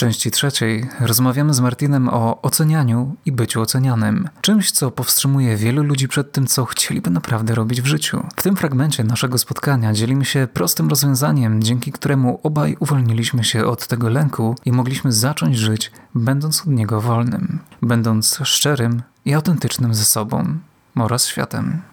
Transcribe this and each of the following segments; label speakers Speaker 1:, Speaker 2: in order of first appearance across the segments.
Speaker 1: części trzeciej rozmawiamy z Martinem o ocenianiu i byciu ocenianym. Czymś, co powstrzymuje wielu ludzi przed tym, co chcieliby naprawdę robić w życiu. W tym fragmencie naszego spotkania dzielimy się prostym rozwiązaniem, dzięki któremu obaj uwolniliśmy się od tego lęku i mogliśmy zacząć żyć, będąc od niego wolnym, będąc szczerym i autentycznym ze sobą oraz światem.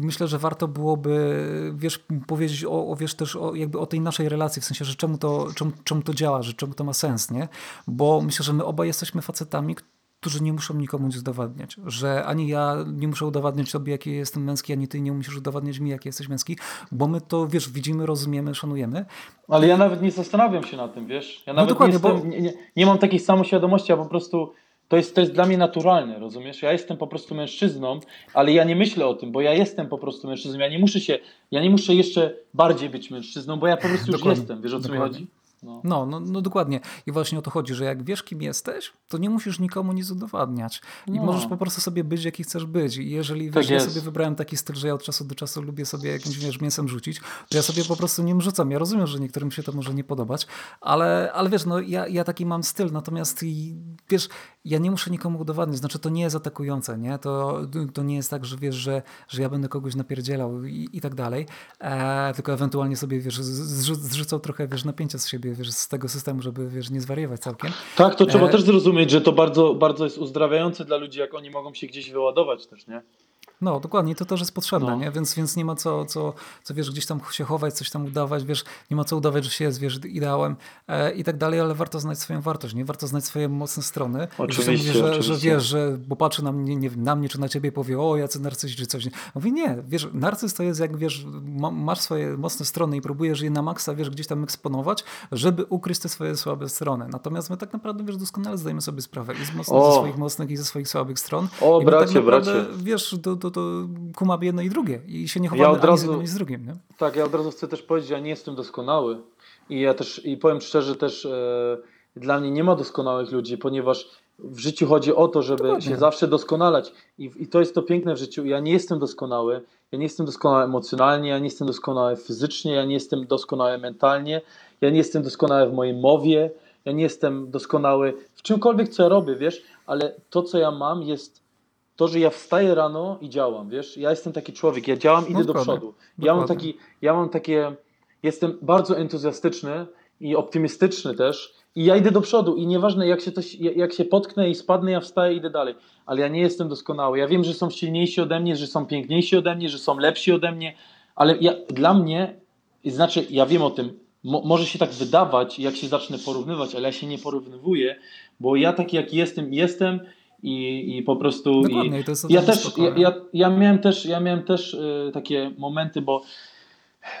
Speaker 1: Myślę, że warto byłoby, wiesz, powiedzieć o, o, wiesz, też o, jakby o tej naszej relacji, w sensie, że czemu to, czemu, czemu to działa, że czemu to ma sens, nie? Bo myślę, że my obaj jesteśmy facetami, którzy nie muszą nikomu nic udowadniać. Że ani ja nie muszę udowadniać sobie, jaki jestem męski, ani ty nie musisz udowadniać mi, jaki jesteś męski, bo my to, wiesz, widzimy, rozumiemy, szanujemy.
Speaker 2: Ale ja nawet nie zastanawiam się na tym, wiesz? Ja nawet no nie, jestem, bo... nie, nie, nie mam takiej samoświadomości, ja po prostu to jest, to jest dla mnie naturalne, rozumiesz? Ja jestem po prostu mężczyzną, ale ja nie myślę o tym, bo ja jestem po prostu mężczyzną. Ja nie muszę się, ja nie muszę jeszcze bardziej być mężczyzną, bo ja po prostu już jestem. Wiesz o co mi chodzi?
Speaker 1: No. No, no, no, dokładnie. I właśnie o to chodzi, że jak wiesz, kim jesteś, to nie musisz nikomu nic udowadniać. I no. możesz po prostu sobie być, jaki chcesz być. I jeżeli tak wiesz, ja sobie wybrałem taki styl, że ja od czasu do czasu lubię sobie jakimś wiesz, mięsem rzucić, to ja sobie po prostu nim rzucam. Ja rozumiem, że niektórym się to może nie podobać, ale, ale wiesz, no ja, ja taki mam styl, natomiast i, wiesz, ja nie muszę nikomu udowadniać, znaczy to nie jest atakujące, nie? To, to nie jest tak, że wiesz, że, że ja będę kogoś napierdzielał i, i tak dalej, e, tylko ewentualnie sobie, wiesz, zrzucał trochę, wiesz, napięcia z siebie, wiesz, z tego systemu, żeby, wiesz, nie zwariować całkiem.
Speaker 2: Tak, to trzeba e... też zrozumieć, że to bardzo, bardzo jest uzdrawiające dla ludzi, jak oni mogą się gdzieś wyładować też, nie?
Speaker 1: No, dokładnie, to też jest potrzebne, no. nie? Więc, więc nie ma co, co, co, wiesz, gdzieś tam się chować, coś tam udawać, wiesz, nie ma co udawać, że się jest, wiesz, ideałem e, i tak dalej, ale warto znać swoją wartość, nie? Warto znać swoje mocne strony.
Speaker 2: Oczywiście,
Speaker 1: mówię,
Speaker 2: że,
Speaker 1: oczywiście. że wiesz, że, bo patrzy na mnie, nie na mnie czy na ciebie powie, o, jacy narcyści czy coś. Mówi, nie, wiesz, narcyz to jest jak, wiesz, ma, masz swoje mocne strony i próbujesz je na maksa, wiesz, gdzieś tam eksponować, żeby ukryć te swoje słabe strony. Natomiast my tak naprawdę, wiesz, doskonale zdajemy sobie sprawę i z mocnych, ze swoich mocnych i ze swoich słabych stron.
Speaker 2: O, I bracie, tak naprawdę, bracie.
Speaker 1: Wiesz, to, to, to kumamy jedno i drugie i się nie chowamy ja od razu, z jednym, z drugim. Nie?
Speaker 2: Tak, ja od razu chcę też powiedzieć, ja nie jestem doskonały i ja też, i powiem szczerze też, e, dla mnie nie ma doskonałych ludzi, ponieważ w życiu chodzi o to, żeby Dokładnie. się zawsze doskonalać I, i to jest to piękne w życiu. Ja nie jestem doskonały, ja nie jestem doskonały emocjonalnie, ja nie jestem doskonały fizycznie, ja nie jestem doskonały mentalnie, ja nie jestem doskonały w mojej mowie, ja nie jestem doskonały w czymkolwiek, co ja robię, wiesz, ale to, co ja mam, jest to, że ja wstaję rano i działam, wiesz, ja jestem taki człowiek, ja działam, idę do przodu. Ja mam, taki, ja mam takie, jestem bardzo entuzjastyczny i optymistyczny też i ja idę do przodu i nieważne jak się, coś, jak się potknę i spadnę, ja wstaję i idę dalej, ale ja nie jestem doskonały. Ja wiem, że są silniejsi ode mnie, że są piękniejsi ode mnie, że są lepsi ode mnie, ale ja, dla mnie, znaczy ja wiem o tym, Mo, może się tak wydawać, jak się zacznę porównywać, ale ja się nie porównywuję, bo ja taki jak jestem, jestem i, i po prostu.
Speaker 1: Dokładnie, i to jest
Speaker 2: ja też, ja, ja, ja, miałem też, ja miałem też y, takie momenty, bo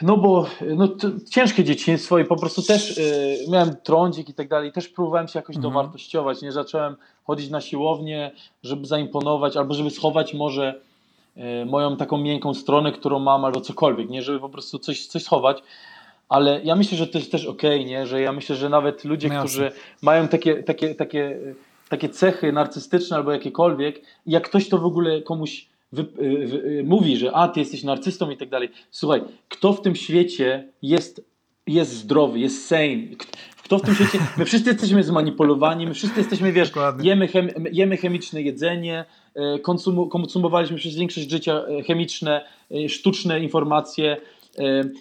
Speaker 2: no bo no, ciężkie dzieciństwo i po prostu też y, miałem trądzik i tak dalej. Też próbowałem się jakoś mhm. dowartościować. Nie zacząłem chodzić na siłownię, żeby zaimponować albo żeby schować może y, moją taką miękką stronę, którą mam, albo cokolwiek, nie, żeby po prostu coś, coś schować. Ale ja myślę, że to jest też okej, okay, nie? Że ja myślę, że nawet ludzie, no którzy mają takie, takie, takie takie cechy narcystyczne albo jakiekolwiek, jak ktoś to w ogóle komuś wy, wy, wy, mówi, że a, ty jesteś narcystą i tak dalej. Słuchaj, kto w tym świecie jest, jest zdrowy, jest sane? Kto w tym świecie, my wszyscy jesteśmy zmanipulowani, my wszyscy jesteśmy, wiesz, jemy, chem, jemy chemiczne jedzenie, e, konsum, konsumowaliśmy przez większość życia e, chemiczne, e, sztuczne informacje,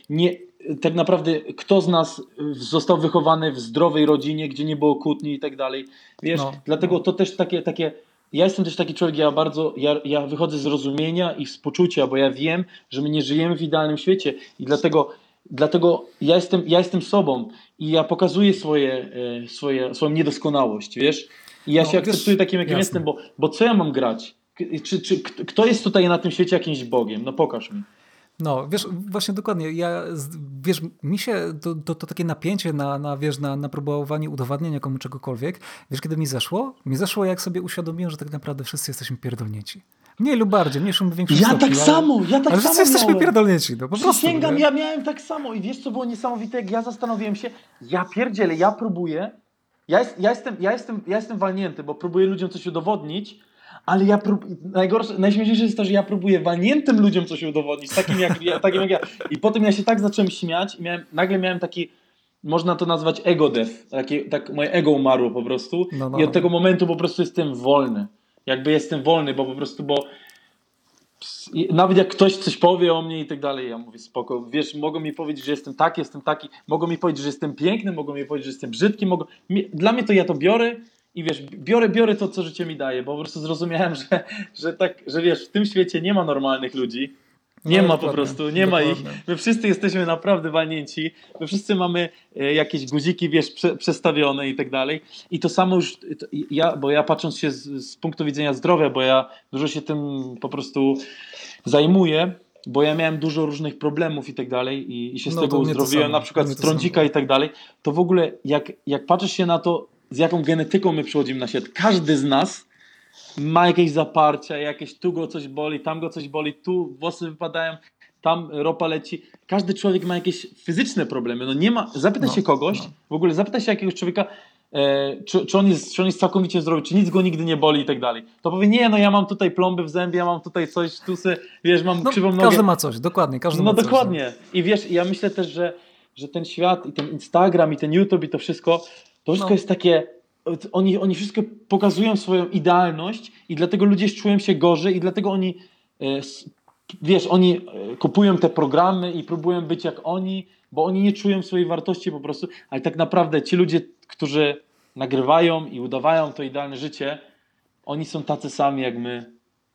Speaker 2: nie, tak naprawdę kto z nas został wychowany w zdrowej rodzinie, gdzie nie było kłótni i tak dalej. Wiesz, no, dlatego to też takie, takie. Ja jestem też taki człowiek, ja bardzo, ja, ja wychodzę z rozumienia i współczucia, bo ja wiem, że my nie żyjemy w idealnym świecie i dlatego, dlatego ja, jestem, ja jestem sobą i ja pokazuję swoje, e, swoje, swoją niedoskonałość, wiesz? I ja no, się akceptuję takim, jakim jasne. jestem, bo, bo co ja mam grać? Czy, czy, kto jest tutaj na tym świecie jakimś Bogiem? No pokaż mi.
Speaker 1: No, wiesz, właśnie dokładnie. Ja, wiesz, mi się to, to, to takie napięcie na, na, wiesz, na, na próbowanie udowadniania komu czegokolwiek, wiesz, kiedy mi zeszło? Mi zeszło, jak sobie uświadomiłem, że tak naprawdę wszyscy jesteśmy pierdolnięci. Mniej lub bardziej, mniejszym lub większym
Speaker 2: Ja
Speaker 1: stopniu,
Speaker 2: tak samo, ja tak
Speaker 1: ale
Speaker 2: samo
Speaker 1: wszyscy jesteśmy pierdolnięci, no po prostu.
Speaker 2: Ja miałem tak samo i wiesz, co było niesamowite, jak ja zastanowiłem się, ja pierdzielę, ja próbuję, ja, jest, ja, jestem, ja, jestem, ja jestem walnięty, bo próbuję ludziom coś udowodnić, ale ja prób... najgorsze, najśmieszniejsze jest to, że ja próbuję walniętym ludziom coś udowodnić, takim jak, ja, takim jak ja. I potem ja się tak zacząłem śmiać i miałem, nagle miałem taki, można to nazwać ego death. Takie, tak moje ego umarło po prostu.
Speaker 1: No, no.
Speaker 2: I od tego momentu po prostu jestem wolny. Jakby jestem wolny, bo po prostu, bo nawet jak ktoś coś powie o mnie i tak dalej, ja mówię spoko, wiesz, mogą mi powiedzieć, że jestem taki, jestem taki, mogą mi powiedzieć, że jestem piękny, mogą mi powiedzieć, że jestem brzydki, mogą... dla mnie to ja to biorę i wiesz, biorę, biorę to, co życie mi daje, bo po prostu zrozumiałem, że, że tak, że wiesz, w tym świecie nie ma normalnych ludzi, nie
Speaker 1: No,
Speaker 2: ma po
Speaker 1: dokładnie,
Speaker 2: prostu, nie ma ich.
Speaker 1: dokładnie.
Speaker 2: My wszyscy jesteśmy naprawdę walnięci. My wszyscy mamy e, jakieś guziki, wiesz, prze, przestawione i tak dalej. I to samo już, to, ja, bo ja patrząc się z, z punktu widzenia zdrowia, bo ja dużo się tym po prostu zajmuję, bo ja miałem dużo różnych problemów i tak dalej i, i się z
Speaker 1: No,
Speaker 2: tego uzdrowiłem, na przykład z trądzika i tak dalej, to w ogóle jak, jak patrzysz się na to, z jaką genetyką my przychodzimy na świat, każdy z nas ma jakieś zaparcia, jakieś tu go coś boli, tam go coś boli, tu włosy wypadają, tam ropa leci. Każdy człowiek ma jakieś fizyczne problemy. No nie ma, zapytaj
Speaker 1: No,
Speaker 2: się kogoś,
Speaker 1: no.
Speaker 2: w ogóle zapytaj się jakiegoś człowieka, e, czy, czy, on jest, czy on jest całkowicie zdrowy, czy nic go nigdy nie boli i tak dalej. To powie, nie, no ja mam tutaj plomby w zębie, ja mam tutaj coś, tu se, wiesz, mam
Speaker 1: No,
Speaker 2: krzywą nogę.
Speaker 1: każdy ma coś, dokładnie, każdy
Speaker 2: No
Speaker 1: ma coś.
Speaker 2: dokładnie. I wiesz, ja myślę też, że, że ten świat i ten Instagram i ten YouTube i to wszystko, to wszystko
Speaker 1: No.
Speaker 2: jest takie. Oni, oni wszystko pokazują swoją idealność i dlatego ludzie czują się gorzej i dlatego oni, e, wiesz, oni e, kupują te programy i próbują być jak oni, bo oni nie czują swojej wartości po prostu, ale tak naprawdę ci ludzie, którzy nagrywają i udawają to idealne życie, oni są tacy sami jak my.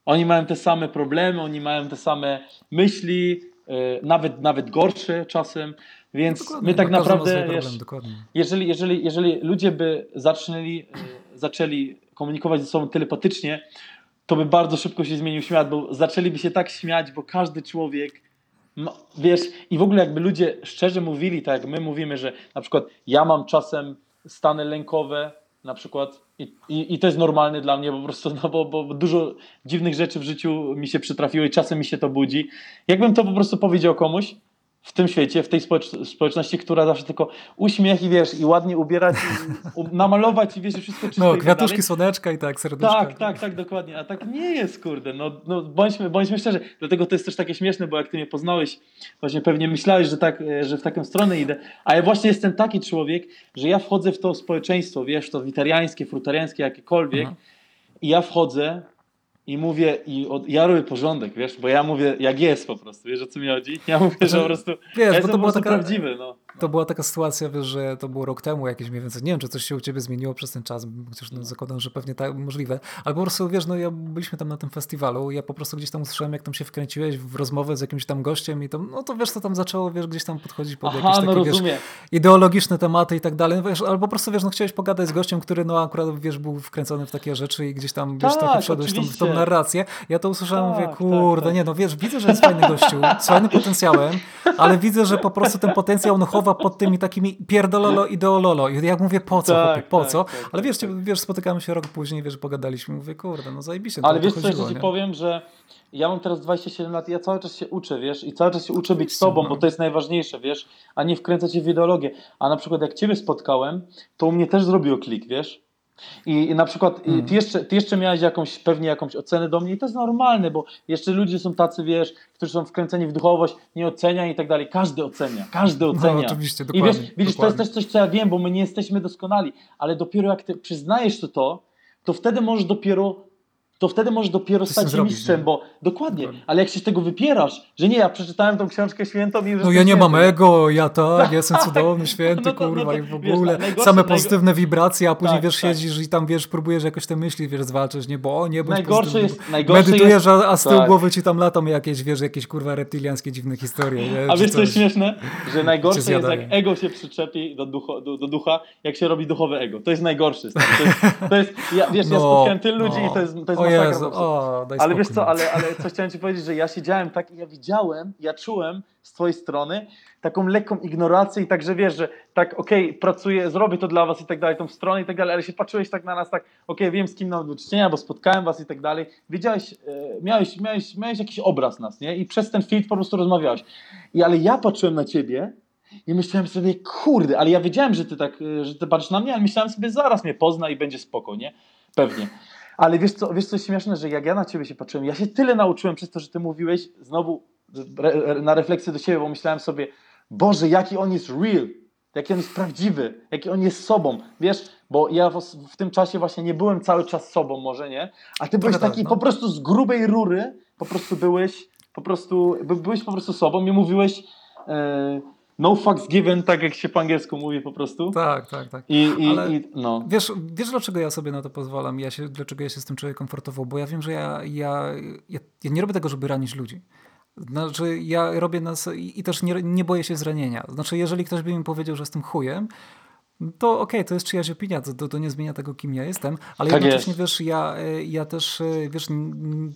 Speaker 2: Oni mają te same problemy, oni mają te same myśli, nawet, nawet gorsze czasem, więc
Speaker 1: Dokładnie,
Speaker 2: my tak naprawdę, wiesz,
Speaker 1: problem, dokładnie.
Speaker 2: jeżeli, jeżeli, jeżeli ludzie by zaczęli, e, zaczęli komunikować ze sobą telepatycznie, to by bardzo szybko się zmienił świat, bo zaczęliby się tak śmiać, bo każdy człowiek, wiesz, i w ogóle jakby ludzie szczerze mówili, tak jak my mówimy, że na przykład ja mam czasem stany lękowe, na przykład, i, i, i to jest normalne dla mnie po prostu, no bo, bo dużo dziwnych rzeczy w życiu mi się przytrafiło i czasem mi się to budzi. Jakbym to po prostu powiedział komuś, w tym świecie, w tej społecz- społeczności, która zawsze tylko uśmiech i wiesz, i ładnie ubierać, i namalować i wiesz, i wszystko czyste
Speaker 1: No,
Speaker 2: tak
Speaker 1: kwiatuszki, słoneczka i tak, serduszka.
Speaker 2: Tak, tak, tak, dokładnie. A tak nie jest, kurde. No, no bądźmy, bądźmy szczerzy. Dlatego to jest też takie śmieszne, bo jak ty mnie poznałeś, właśnie pewnie myślałeś, że tak, e, że w taką stronę idę. A ja właśnie jestem taki człowiek, że ja wchodzę w to społeczeństwo, wiesz, to witariańskie, frutariańskie, jakiekolwiek.
Speaker 1: Mhm.
Speaker 2: I ja wchodzę i mówię, i od, ja robię porządek, wiesz, bo ja mówię jak jest po prostu, wiesz o co mi chodzi? Ja mówię, że po prostu,
Speaker 1: Wiesz,
Speaker 2: ja
Speaker 1: bo to
Speaker 2: prostu
Speaker 1: taka-
Speaker 2: prawdziwy, no.
Speaker 1: To była taka sytuacja, wiesz, że to było rok temu jakieś mniej więcej. Nie wiem, czy coś się u ciebie zmieniło przez ten czas, chociaż no, zakładam, że pewnie tak możliwe. Ale po prostu, wiesz, no ja byliśmy tam na tym festiwalu, ja po prostu gdzieś tam usłyszałem, jak tam się wkręciłeś w rozmowę z jakimś tam gościem i to, no to wiesz, co tam zaczęło, wiesz, gdzieś tam podchodzić pod
Speaker 2: Aha,
Speaker 1: jakieś
Speaker 2: no
Speaker 1: takie, wiesz,
Speaker 2: rozumiem.
Speaker 1: ideologiczne tematy i tak dalej, wiesz, albo po prostu, wiesz, no chciałeś pogadać z gościem, który, no akurat, wiesz, był wkręcony w takie rzeczy i gdzieś tam, wiesz,
Speaker 2: Tak,
Speaker 1: trochę wszedłeś w tą, w tą narrację. Ja to usłyszałem, mówię,
Speaker 2: Tak,
Speaker 1: kurde,
Speaker 2: tak, tak.
Speaker 1: nie, no wiesz, widzę, że jest fajny gościu, z fajnym potencjałem, ale widzę, że po prostu ten potencjał on chowa pod tymi takimi pierdololo ideololo. I jak mówię, po co,
Speaker 2: Tak,
Speaker 1: chłopie, po
Speaker 2: tak,
Speaker 1: co?
Speaker 2: tak,
Speaker 1: ale
Speaker 2: tak,
Speaker 1: wiesz,
Speaker 2: tak.
Speaker 1: wiesz, spotykamy się rok później, wiesz, pogadaliśmy, mówię, kurde, no zajebiście,
Speaker 2: Ale wiesz co,
Speaker 1: chodziło,
Speaker 2: jeszcze ci
Speaker 1: nie?
Speaker 2: powiem, że ja mam teraz 27 lat i ja cały czas się uczę, wiesz, i cały czas się uczę być sobą,
Speaker 1: no.
Speaker 2: bo to jest najważniejsze, wiesz, a nie wkręcać się w ideologię. A na przykład jak ciebie spotkałem, to u mnie też zrobiło klik, wiesz. I, i na przykład i
Speaker 1: Mhm.
Speaker 2: ty, jeszcze, ty jeszcze miałeś jakąś, pewnie jakąś ocenę do mnie i to jest normalne, bo jeszcze ludzie są tacy, wiesz, którzy są wkręceni w duchowość, nie ocenia i tak dalej. Każdy ocenia, każdy ocenia.
Speaker 1: No, oczywiście,
Speaker 2: I
Speaker 1: dokładnie.
Speaker 2: wiesz, widzisz, to jest też coś, co ja wiem, bo my nie jesteśmy doskonali, ale dopiero jak ty przyznajesz to, to, to wtedy możesz dopiero to wtedy możesz dopiero
Speaker 1: tym
Speaker 2: stać się mistrzem,
Speaker 1: nie?
Speaker 2: bo dokładnie,
Speaker 1: Dokładnie.
Speaker 2: ale jak się z tego wypierasz, że nie, ja przeczytałem tą książkę świętą i już
Speaker 1: No ja nie mam ego, ja tak, ja jestem cudowny, święty,
Speaker 2: No to- no
Speaker 1: kurwa,
Speaker 2: to,
Speaker 1: i w
Speaker 2: wiesz,
Speaker 1: ogóle
Speaker 2: najgorsze-
Speaker 1: same
Speaker 2: najgo-
Speaker 1: pozytywne wibracje, a później,
Speaker 2: Tak,
Speaker 1: wiesz,
Speaker 2: tak.
Speaker 1: siedzisz i tam, wiesz, próbujesz jakoś te myśli, wiesz, zwalczyć, nie, bo o, nie, bądź
Speaker 2: Najgorsze
Speaker 1: pozytywny,
Speaker 2: jest-
Speaker 1: bo
Speaker 2: najgorsze
Speaker 1: Medytujesz,
Speaker 2: jest-
Speaker 1: a, a z tyłu
Speaker 2: tak.
Speaker 1: głowy ci tam latą jakieś, wiesz, jakieś, kurwa, reptilianskie dziwne historie, nie?
Speaker 2: A wiesz co jest śmieszne? Że najgorsze jest jak ego się przyczepi do, ducho, do, do ducha, jak się robi duchowe ego. To jest najgorsze. To jest, to jest ja, wiesz, ja spotkałem tylu ludzi i to jest, to jest
Speaker 1: Jezu, o, daj
Speaker 2: Ale
Speaker 1: spokój,
Speaker 2: wiesz co,
Speaker 1: no.
Speaker 2: ale, ale coś chciałem ci powiedzieć, że ja siedziałem tak i ja widziałem, ja czułem z twojej strony taką lekką ignorację i tak, że wiesz, że tak okej, pracuję, zrobię to dla was i tak dalej, tą stronę i tak dalej, ale się patrzyłeś tak na nas, tak okej, wiem z kim mam do czynienia, bo spotkałem was i tak dalej. Wiedziałeś, e, miałeś, miałeś, miałeś jakiś obraz nas, nie? I przez ten feed po prostu rozmawiałeś. I ale ja patrzyłem na ciebie i myślałem sobie, kurde, ale ja wiedziałem, że ty tak, e, że ty patrzysz na mnie, ale myślałem sobie, zaraz mnie pozna i będzie spoko, nie? Pewnie. Ale wiesz co, wiesz co jest śmieszne, że jak ja na ciebie się patrzyłem, ja się tyle nauczyłem przez to, że ty mówiłeś, znowu re, na refleksję do siebie, bo myślałem sobie, Boże, jaki on jest real. jaki on jest prawdziwy, jaki on jest sobą, wiesz, bo ja w, w tym czasie właśnie nie byłem cały czas sobą, może nie, a ty byłeś
Speaker 1: Trochę tak,
Speaker 2: taki
Speaker 1: no.
Speaker 2: po prostu z grubej rury, po prostu byłeś, po prostu, by, byłeś po prostu sobą i mówiłeś e, no fucks given, tak jak się po angielsku mówi po prostu.
Speaker 1: Tak, tak, tak.
Speaker 2: I, i,
Speaker 1: Ale-
Speaker 2: i no.
Speaker 1: Wiesz, wiesz, dlaczego ja sobie na to pozwalam? Ja się, dlaczego ja się z tym czuję komfortowo? Bo ja wiem, że ja, ja, ja, ja nie robię tego, żeby ranić ludzi. Znaczy, ja robię nas i, i też nie, nie boję się zranienia. Znaczy, jeżeli ktoś by mi powiedział, że jestem chujem, to okej, to jest czyjaś opinia, to, to, to nie zmienia tego, kim ja jestem, ale
Speaker 2: Tak
Speaker 1: jednocześnie,
Speaker 2: jest.
Speaker 1: wiesz, ja, e, ja też, e, wiesz,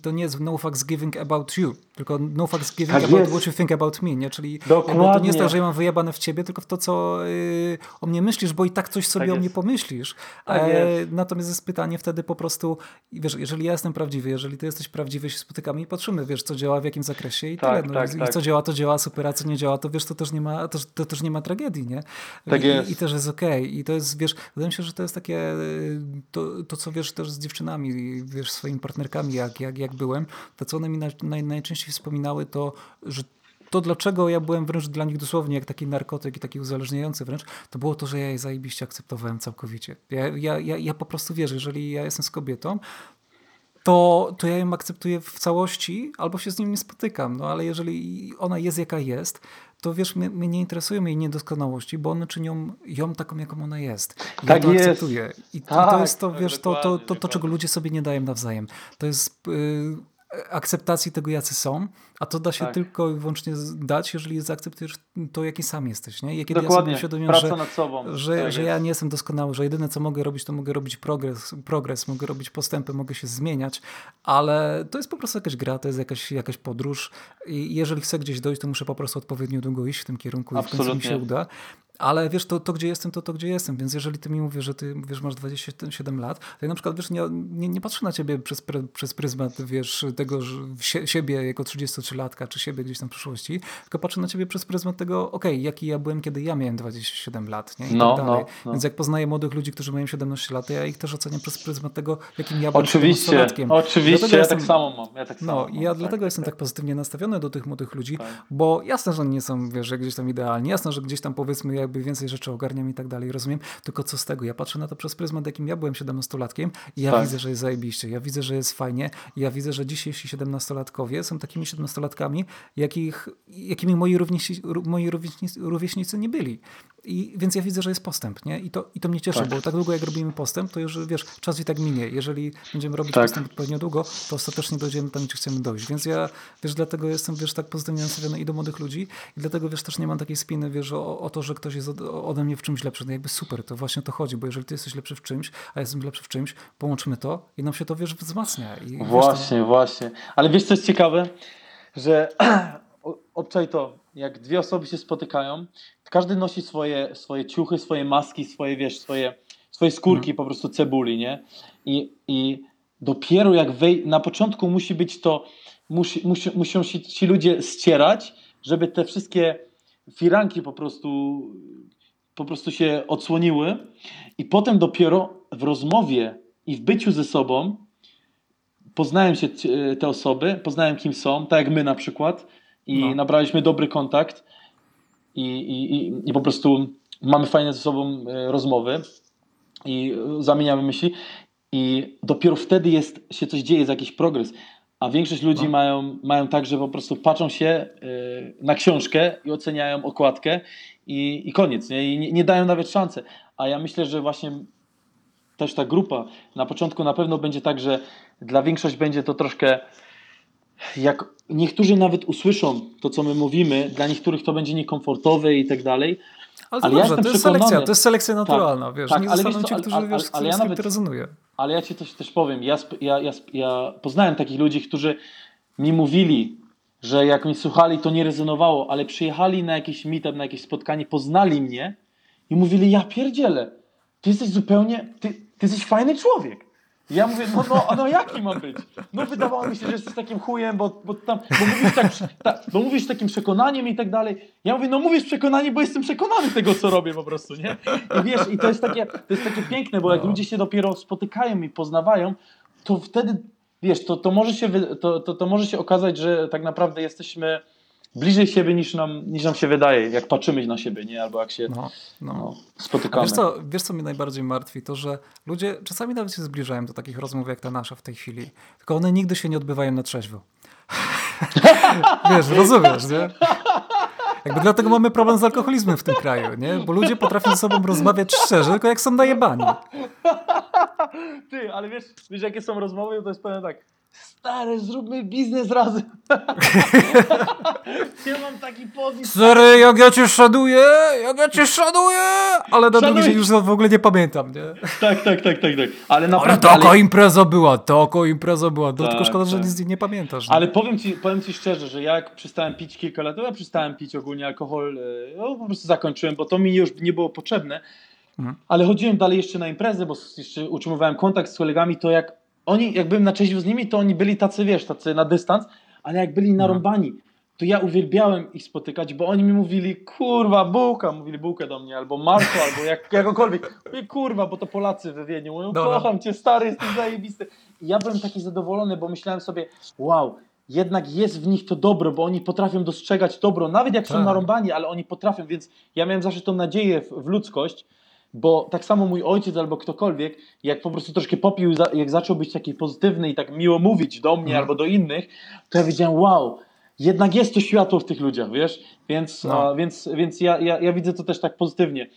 Speaker 1: to nie jest no fucks giving about you, tylko no fucks giving
Speaker 2: Tak
Speaker 1: about
Speaker 2: jest.
Speaker 1: what you think about me, nie? Czyli to nie jest tak, że ja mam wyjebane w ciebie, tylko w to, co y, o mnie myślisz, bo i tak coś sobie
Speaker 2: Tak
Speaker 1: o mnie
Speaker 2: jest.
Speaker 1: pomyślisz.
Speaker 2: Tak
Speaker 1: E, natomiast jest pytanie wtedy po prostu, wiesz, jeżeli ja jestem prawdziwy, jeżeli ty jesteś prawdziwy, się spotykamy i patrzymy, wiesz, co działa, w jakim zakresie i
Speaker 2: Tak,
Speaker 1: tyle. No,
Speaker 2: tak,
Speaker 1: I co działa, to działa super, a co nie działa, to wiesz, to też nie ma, to, to też nie ma tragedii, nie?
Speaker 2: Tak
Speaker 1: I,
Speaker 2: jest.
Speaker 1: I też jest okej. I to jest, wiesz, wydaje mi się, że to jest takie, y, to, to co wiesz też z dziewczynami, wiesz, swoimi partnerkami, jak, jak, jak byłem, to co one mi naj, naj, najczęściej wspominały, to, że to dlaczego ja byłem wręcz dla nich dosłownie jak taki narkotyk i taki uzależniający wręcz, to było to, że ja je zajebiście akceptowałem całkowicie. Ja, ja, ja, ja po prostu wiesz, jeżeli ja jestem z kobietą, to, to ja ją akceptuję w całości, albo się z nim nie spotykam. No ale jeżeli ona jest jaka jest, to wiesz, mnie, mnie nie interesują jej niedoskonałości, bo one czynią ją taką, jaką ona jest. I
Speaker 2: Tak
Speaker 1: ja to
Speaker 2: jest.
Speaker 1: akceptuję. I,
Speaker 2: Tak,
Speaker 1: i to jest to,
Speaker 2: tak,
Speaker 1: wiesz, to, to, to, to, czego ludzie sobie nie dają nawzajem. To jest y, akceptacji tego, jacy są, a to da się
Speaker 2: Tak.
Speaker 1: tylko i wyłącznie dać, jeżeli zaakceptujesz to, jaki sam jesteś. Nie? I kiedy ja
Speaker 2: Dokładnie,
Speaker 1: sobie uświadomiłem,
Speaker 2: praca
Speaker 1: że,
Speaker 2: nad sobą.
Speaker 1: że,
Speaker 2: tak
Speaker 1: że
Speaker 2: jest.
Speaker 1: ja nie jestem doskonały, że jedyne co mogę robić, to mogę robić progres, progres, mogę robić postępy, mogę się zmieniać, ale to jest po prostu jakaś gra, to jest jakaś, jakaś podróż i jeżeli chcę gdzieś dojść, to muszę po prostu odpowiednio długo iść w tym kierunku i w końcu mi się
Speaker 2: Absolutnie.
Speaker 1: uda. Ale wiesz, to, to gdzie jestem, to to gdzie jestem, więc jeżeli ty mi mówisz, że ty wiesz, masz 27 lat, to ja na przykład wiesz, nie, nie, nie patrzę na ciebie przez, przez pryzmat wiesz, tego że sie, siebie jako 33-latka, czy siebie gdzieś tam w przyszłości, tylko patrzę na ciebie przez pryzmat tego, okej, jaki ja byłem, kiedy ja miałem 27 lat, nie? I
Speaker 2: No,
Speaker 1: tak dalej.
Speaker 2: no, no.
Speaker 1: Więc jak poznaję młodych ludzi, którzy mają 17 lat, to ja ich też oceniam przez pryzmat tego, jakim ja byłem
Speaker 2: Oczywiście,
Speaker 1: 17-latkiem.
Speaker 2: oczywiście, ja
Speaker 1: jestem-
Speaker 2: tak samo mam. Ja tak samo
Speaker 1: no
Speaker 2: mam,
Speaker 1: ja
Speaker 2: tak,
Speaker 1: dlatego jestem
Speaker 2: tak.
Speaker 1: tak pozytywnie nastawiony do tych młodych ludzi,
Speaker 2: Tak.
Speaker 1: bo jasne, że oni nie są, wiesz, gdzieś tam idealni, jasne, że gdzieś tam powiedzmy jakby więcej rzeczy ogarniam i tak dalej, rozumiem, tylko co z tego? Ja patrzę na to przez pryzmat, jakim ja byłem 17-latkiem i ja
Speaker 2: Tak.
Speaker 1: widzę, że jest zajebiście, ja widzę, że jest fajnie, ja widzę, że dzisiejsi 17-latkowie są takimi 17-latkami, jakich, jakimi moi, rówieśnicy, moi rówieśnicy, rówieśnicy nie byli. I, więc ja widzę, że jest postęp, nie? I to, i to mnie cieszy,
Speaker 2: Tak.
Speaker 1: bo tak długo jak robimy postęp, to już, wiesz, czas i tak minie. Jeżeli będziemy robić
Speaker 2: Tak.
Speaker 1: postęp odpowiednio długo, to ostatecznie dojdziemy tam, gdzie chcemy dojść. Więc ja, wiesz, dlatego jestem, wiesz, tak pozytywnie nastawiony i do młodych ludzi i dlatego, wiesz, też nie mam takiej spiny, wiesz, o, o to, że ktoś jest od, ode mnie w czymś lepszy. No jakby super, to właśnie o to chodzi, bo jeżeli ty jesteś lepszy w czymś, a ja jestem lepszy w czymś, połączymy to i nam się to, wiesz, wzmacnia. I, wiesz, to-
Speaker 2: Właśnie, właśnie. Ale wiesz, co jest ciekawe? Że obczaj to, jak dwie osoby się spotykają, każdy nosi swoje, swoje ciuchy, swoje maski, swoje, wiesz, swoje, swoje skórki
Speaker 1: Mhm.
Speaker 2: po prostu cebuli, nie? I, i dopiero jak wej... na początku musi być to, musi, musi, muszą się ci ludzie ścierać, żeby te wszystkie firanki po prostu po prostu się odsłoniły i potem dopiero w rozmowie i w byciu ze sobą poznałem się e, te osoby, poznałem kim są, tak jak my na przykład i
Speaker 1: No.
Speaker 2: nabraliśmy dobry kontakt i, i, i, i po prostu mamy fajne ze sobą e, rozmowy i zamieniamy myśli i dopiero wtedy jest, się coś dzieje, jest jakiś progres. A większość ludzi
Speaker 1: No.
Speaker 2: mają, mają tak, że po prostu patrzą się e, na książkę i oceniają okładkę i, i koniec, nie? I nie, nie dają nawet szansy. A ja myślę, że właśnie też ta grupa na początku na pewno będzie tak, że dla większości będzie to troszkę jak niektórzy nawet usłyszą to, co my mówimy, dla niektórych to będzie niekomfortowe i tak dalej.
Speaker 1: Ale to
Speaker 2: ale ja
Speaker 1: dobrze,
Speaker 2: jestem
Speaker 1: to jest selekcja, to jest selekcja naturalna, wiesz,
Speaker 2: tak,
Speaker 1: nie
Speaker 2: ale
Speaker 1: zostaną
Speaker 2: wiesz co,
Speaker 1: ci,
Speaker 2: ale-
Speaker 1: którzy,
Speaker 2: ale-
Speaker 1: wiesz,
Speaker 2: ale ja
Speaker 1: z kim
Speaker 2: nawet-
Speaker 1: rezonuje.
Speaker 2: Ale ja ci coś też powiem. Ja, ja, ja, ja poznałem takich ludzi, którzy mi mówili, że jak mnie słuchali, to nie rezonowało, ale przyjechali na jakiś meetup, na jakieś spotkanie, poznali mnie i mówili, ja pierdzielę, ty jesteś zupełnie, ty, ty jesteś fajny człowiek. I Ja mówię, no, no, no jaki ma być? No wydawało mi się, że jesteś takim chujem, bo, bo, tam, bo, mówisz tak, ta, bo mówisz takim przekonaniem i tak dalej. Ja mówię, no mówisz przekonanie, bo jestem przekonany tego, co robię po prostu, nie? I wiesz, i to jest takie, to jest takie piękne, bo jak
Speaker 1: No.
Speaker 2: ludzie się dopiero spotykają i poznawają, to wtedy, wiesz, to, to, może, się, to, to, to może się okazać, że tak naprawdę jesteśmy bliżej siebie niż nam, niż nam się wydaje, jak patrzymy na siebie, nie? Albo jak się
Speaker 1: No, no.
Speaker 2: no, spotykamy.
Speaker 1: wiesz co, wiesz, co mnie najbardziej martwi? To, że ludzie czasami nawet się zbliżają do takich rozmów jak ta nasza w tej chwili, tylko one nigdy się nie odbywają na trzeźwo. wiesz, rozumiesz, nie? Jakby dlatego mamy problem z alkoholizmem w tym kraju, nie? Bo ludzie potrafią ze sobą rozmawiać szczerze, tylko jak są najebani.
Speaker 2: Ty, ale wiesz, wiesz jakie są rozmowy? To jest powiem tak. Stary, zróbmy biznes razem. ja mam taki pomysł.
Speaker 1: Stary, jak ja cię szanuję, jak ja cię szanuję! Ale na drugi dzień już w ogóle nie pamiętam, nie?
Speaker 2: Tak, tak, tak, tak, tak. Ale
Speaker 1: Ale
Speaker 2: naprawdę.
Speaker 1: taka impreza była, taka impreza była. No, tylko
Speaker 2: Tak,
Speaker 1: szkoda, że
Speaker 2: tak.
Speaker 1: nic z niej nie pamiętasz. nie?
Speaker 2: Ale powiem ci, powiem ci szczerze, że jak przestałem pić kilka lat, to ja przestałem pić ogólnie alkohol, e, no po prostu zakończyłem, bo to mi już nie było potrzebne.
Speaker 1: Mhm.
Speaker 2: Ale chodziłem dalej jeszcze na imprezę, bo jeszcze utrzymywałem kontakt z kolegami, to jak oni, jak byłem na trzeźwo z nimi, to oni byli tacy, wiesz, tacy na dystans, ale jak byli narąbani, to ja uwielbiałem ich spotykać, bo oni mi mówili, kurwa, bułka, mówili bułkę do mnie, albo Marko, albo jak, jakokolwiek. Mówię, kurwa, bo to Polacy we Wiedniu. Mówią,
Speaker 1: Dobra.
Speaker 2: kocham cię, stary, jesteś zajebisty. I ja byłem taki zadowolony, bo myślałem sobie, wow, jednak jest w nich to dobro, bo oni potrafią dostrzegać dobro, nawet jak są
Speaker 1: Tak.
Speaker 2: narąbani, ale oni potrafią, więc ja miałem zawsze tą nadzieję w, w ludzkość, bo tak samo mój ojciec albo ktokolwiek, jak po prostu troszkę popił, jak zaczął być taki pozytywny i tak miło mówić do mnie
Speaker 1: Mhm.
Speaker 2: albo do innych, to ja wiedziałem, wow, jednak jest to światło w tych ludziach, wiesz? Więc,
Speaker 1: No.
Speaker 2: a, więc, więc ja, ja, ja widzę to też tak pozytywnie.